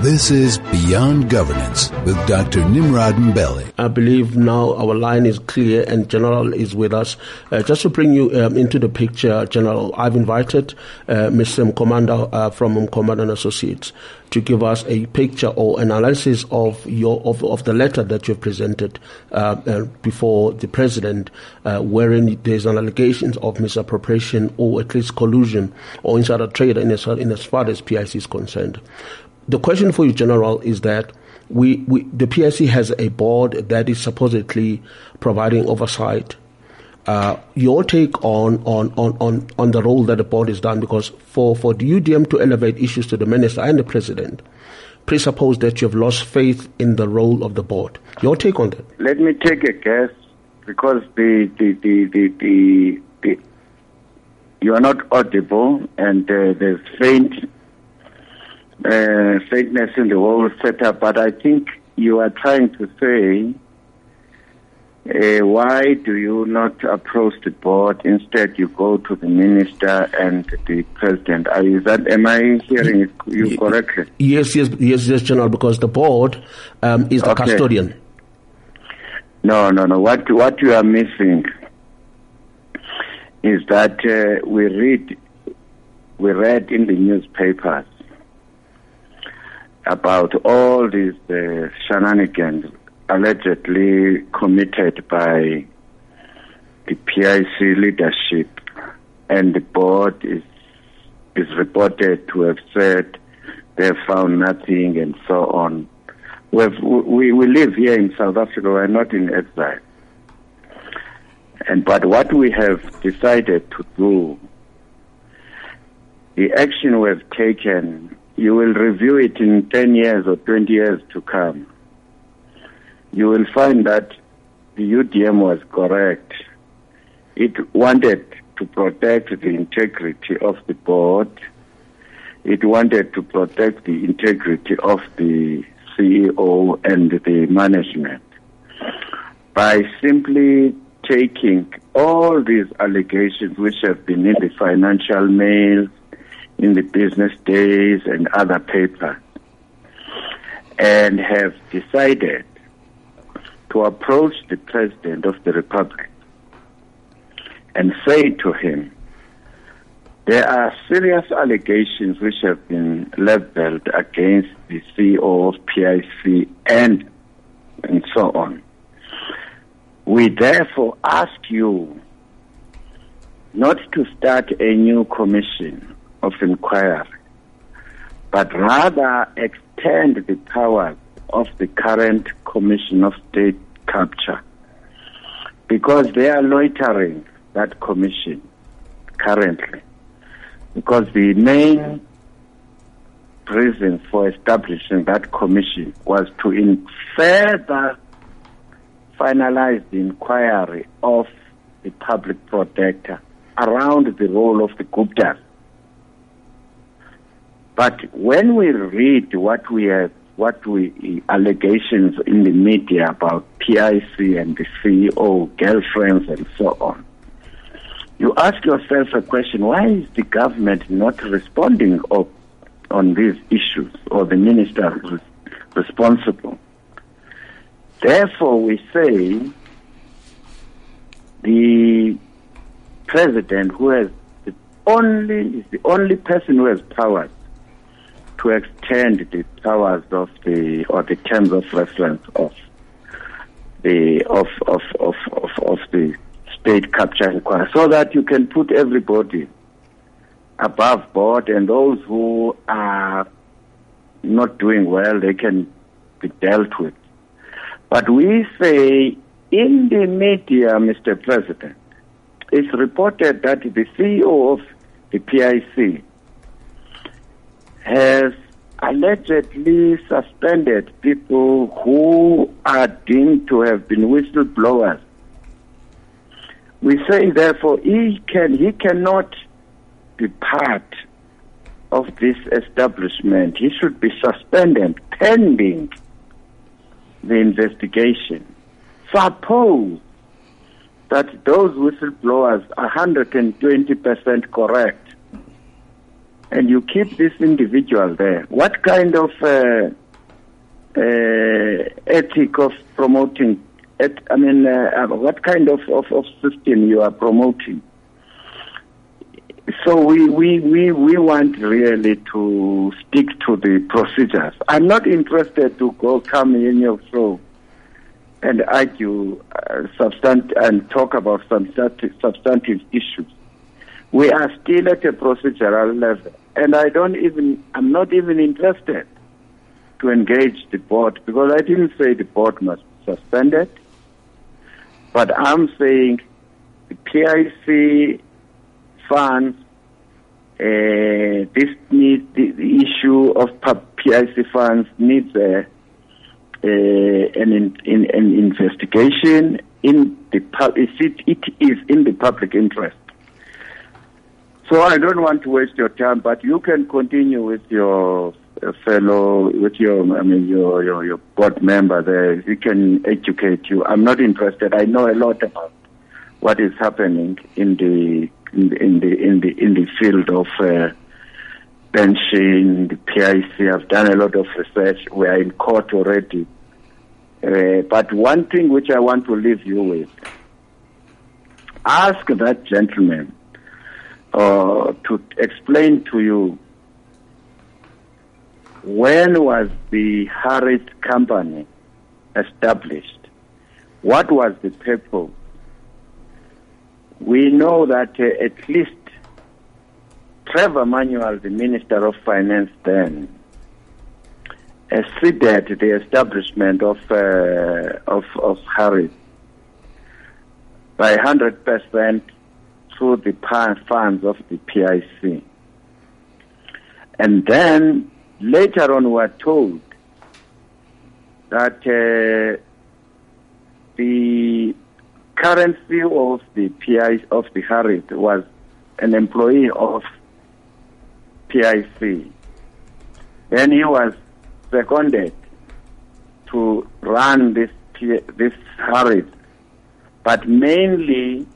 This is Beyond Governance with Dr. Nimrod Mbele. I believe now our line is clear and General is with us. Uh, just to bring you um, into the picture, General, I've invited uh, Mr. Commander uh, from Commander and Associates to give us a picture or analysis of your of, of the letter that you've presented uh, uh, before the president, uh, wherein there's an allegations of misappropriation or at least collusion or insider trade in as, in as far as PIC is concerned the question for you, General, is that we, we the PSC has a board that is supposedly providing oversight. Uh, your take on, on, on, on, on the role that the board is done, because for, for the UDM to elevate issues to the minister and the president, presuppose that you have lost faith in the role of the board. Your take on that? Let me take a guess, because the, the, the, the, the, the you are not audible and uh, there's faint uh, in the whole setup, but I think you are trying to say uh, why do you not approach the board? Instead, you go to the minister and the president. Are you that? Am I hearing you correctly? Yes, yes, yes, yes, General. Because the board um, is the okay. custodian. No, no, no. What what you are missing is that uh, we read we read in the newspapers about all these uh, shenanigans allegedly committed by the PIC leadership, and the board is is reported to have said they found nothing and so on. We've, we we live here in South Africa. We're not in exile. And but what we have decided to do, the action we've taken you will review it in 10 years or 20 years to come. You will find that the UDM was correct. It wanted to protect the integrity of the board. It wanted to protect the integrity of the CEO and the management by simply taking all these allegations which have been in the financial mail, in the business days and other papers and have decided to approach the President of the Republic and say to him, there are serious allegations which have been leveled against the CEO of PIC and and so on. We therefore ask you not to start a new commission of inquiry, but rather extend the powers of the current Commission of State Capture because they are loitering that commission currently. Because the main reason for establishing that commission was to in further finalize the inquiry of the public protector around the role of the Guptas but when we read what we have, what we allegations in the media about PIC and the CEO, girlfriends, and so on, you ask yourself a question: Why is the government not responding on these issues, or the minister responsible? Therefore, we say the president, who has the only is the only person who has powers to extend the powers of the or the terms of reference of the of of of of, of the state capture inquiry so that you can put everybody above board and those who are not doing well they can be dealt with. But we say in the media, Mr. President, it's reported that the CEO of the PIC has allegedly suspended people who are deemed to have been whistleblowers. We say, therefore, he can he cannot be part of this establishment. He should be suspended pending the investigation. Suppose that those whistleblowers are 120% correct and you keep this individual there, what kind of uh, uh, ethic of promoting? Et, I mean, uh, uh, what kind of, of, of system you are promoting? So we, we, we, we want really to stick to the procedures. I'm not interested to go come in your show and argue uh, substant- and talk about substantive, substantive issues. We are still at a procedural level, and I don't even, I'm not even interested to engage the board because I didn't say the board must be suspended, but I'm saying the PIC funds, uh, this needs the, the issue of PIC funds needs a an, in, an investigation in the it, it is in the public interest. So I don't want to waste your time, but you can continue with your uh, fellow, with your, I mean, your, your, your board member there. He can educate you. I'm not interested. I know a lot about what is happening in the in the in the in the, in the field of uh, pension, the PIC. I've done a lot of research. We are in court already. Uh, but one thing which I want to leave you with, ask that gentleman uh, to explain to you when was the Harith company established? What was the purpose? We know that uh, at least Trevor Manuel, the Minister of Finance then, acceded the establishment of, uh, of, of Harith by 100% through the funds of the PIC. And then later on we are told that uh, the currency of the PIC of the Harith was an employee of PIC. Then he was seconded to run this this Harith, but mainly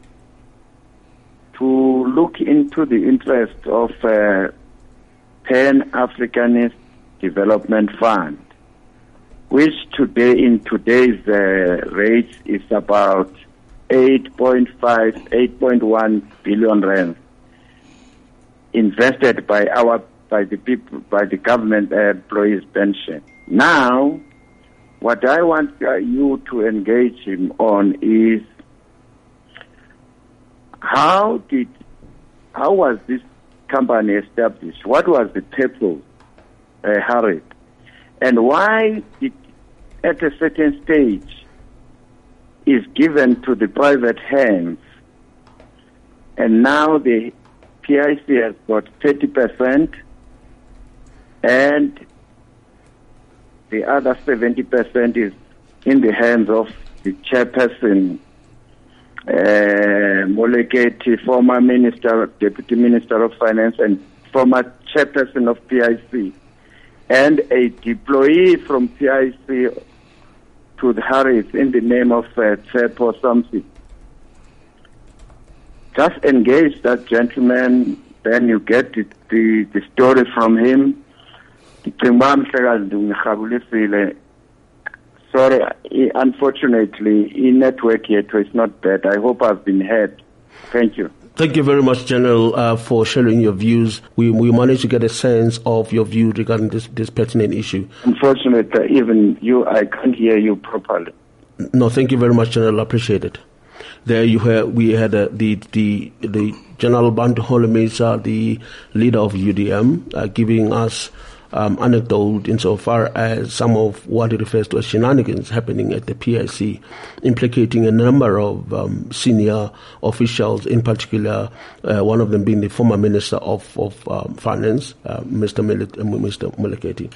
to look into the interest of uh, Pan Africanist Development Fund, which today in today's uh, rate is about 8.5, 8.1 billion rand invested by our by the people by the government employees pension. Now, what I want uh, you to engage him on is how did how was this company established? What was the purpose, uh? And why did at a certain stage is given to the private hands and now the PIC has got 30% and the other 70% is in the hands of the chairperson uh, Moleketi, former minister, deputy minister of finance, and former chairperson of PIC, and a deployee from PIC to the Harith in the name of uh, Tsepo something. Just engage that gentleman, then you get the, the, the story from him. Sorry, unfortunately, in network yet is not bad. I hope I've been heard. Thank you. Thank you very much, General, uh, for sharing your views. We, we managed to get a sense of your view regarding this, this pertinent issue. Unfortunately, even you, I can't hear you properly. No, thank you very much, General. I appreciate it. There you heard, we had uh, the, the, the General Bantu Holomisa, the leader of UDM, uh, giving us um, anecdote insofar as some of what he refers to as shenanigans happening at the PIC, implicating a number of um, senior officials, in particular, uh, one of them being the former Minister of, of um, Finance, uh, Mr. Mil- Mr. Moleketi.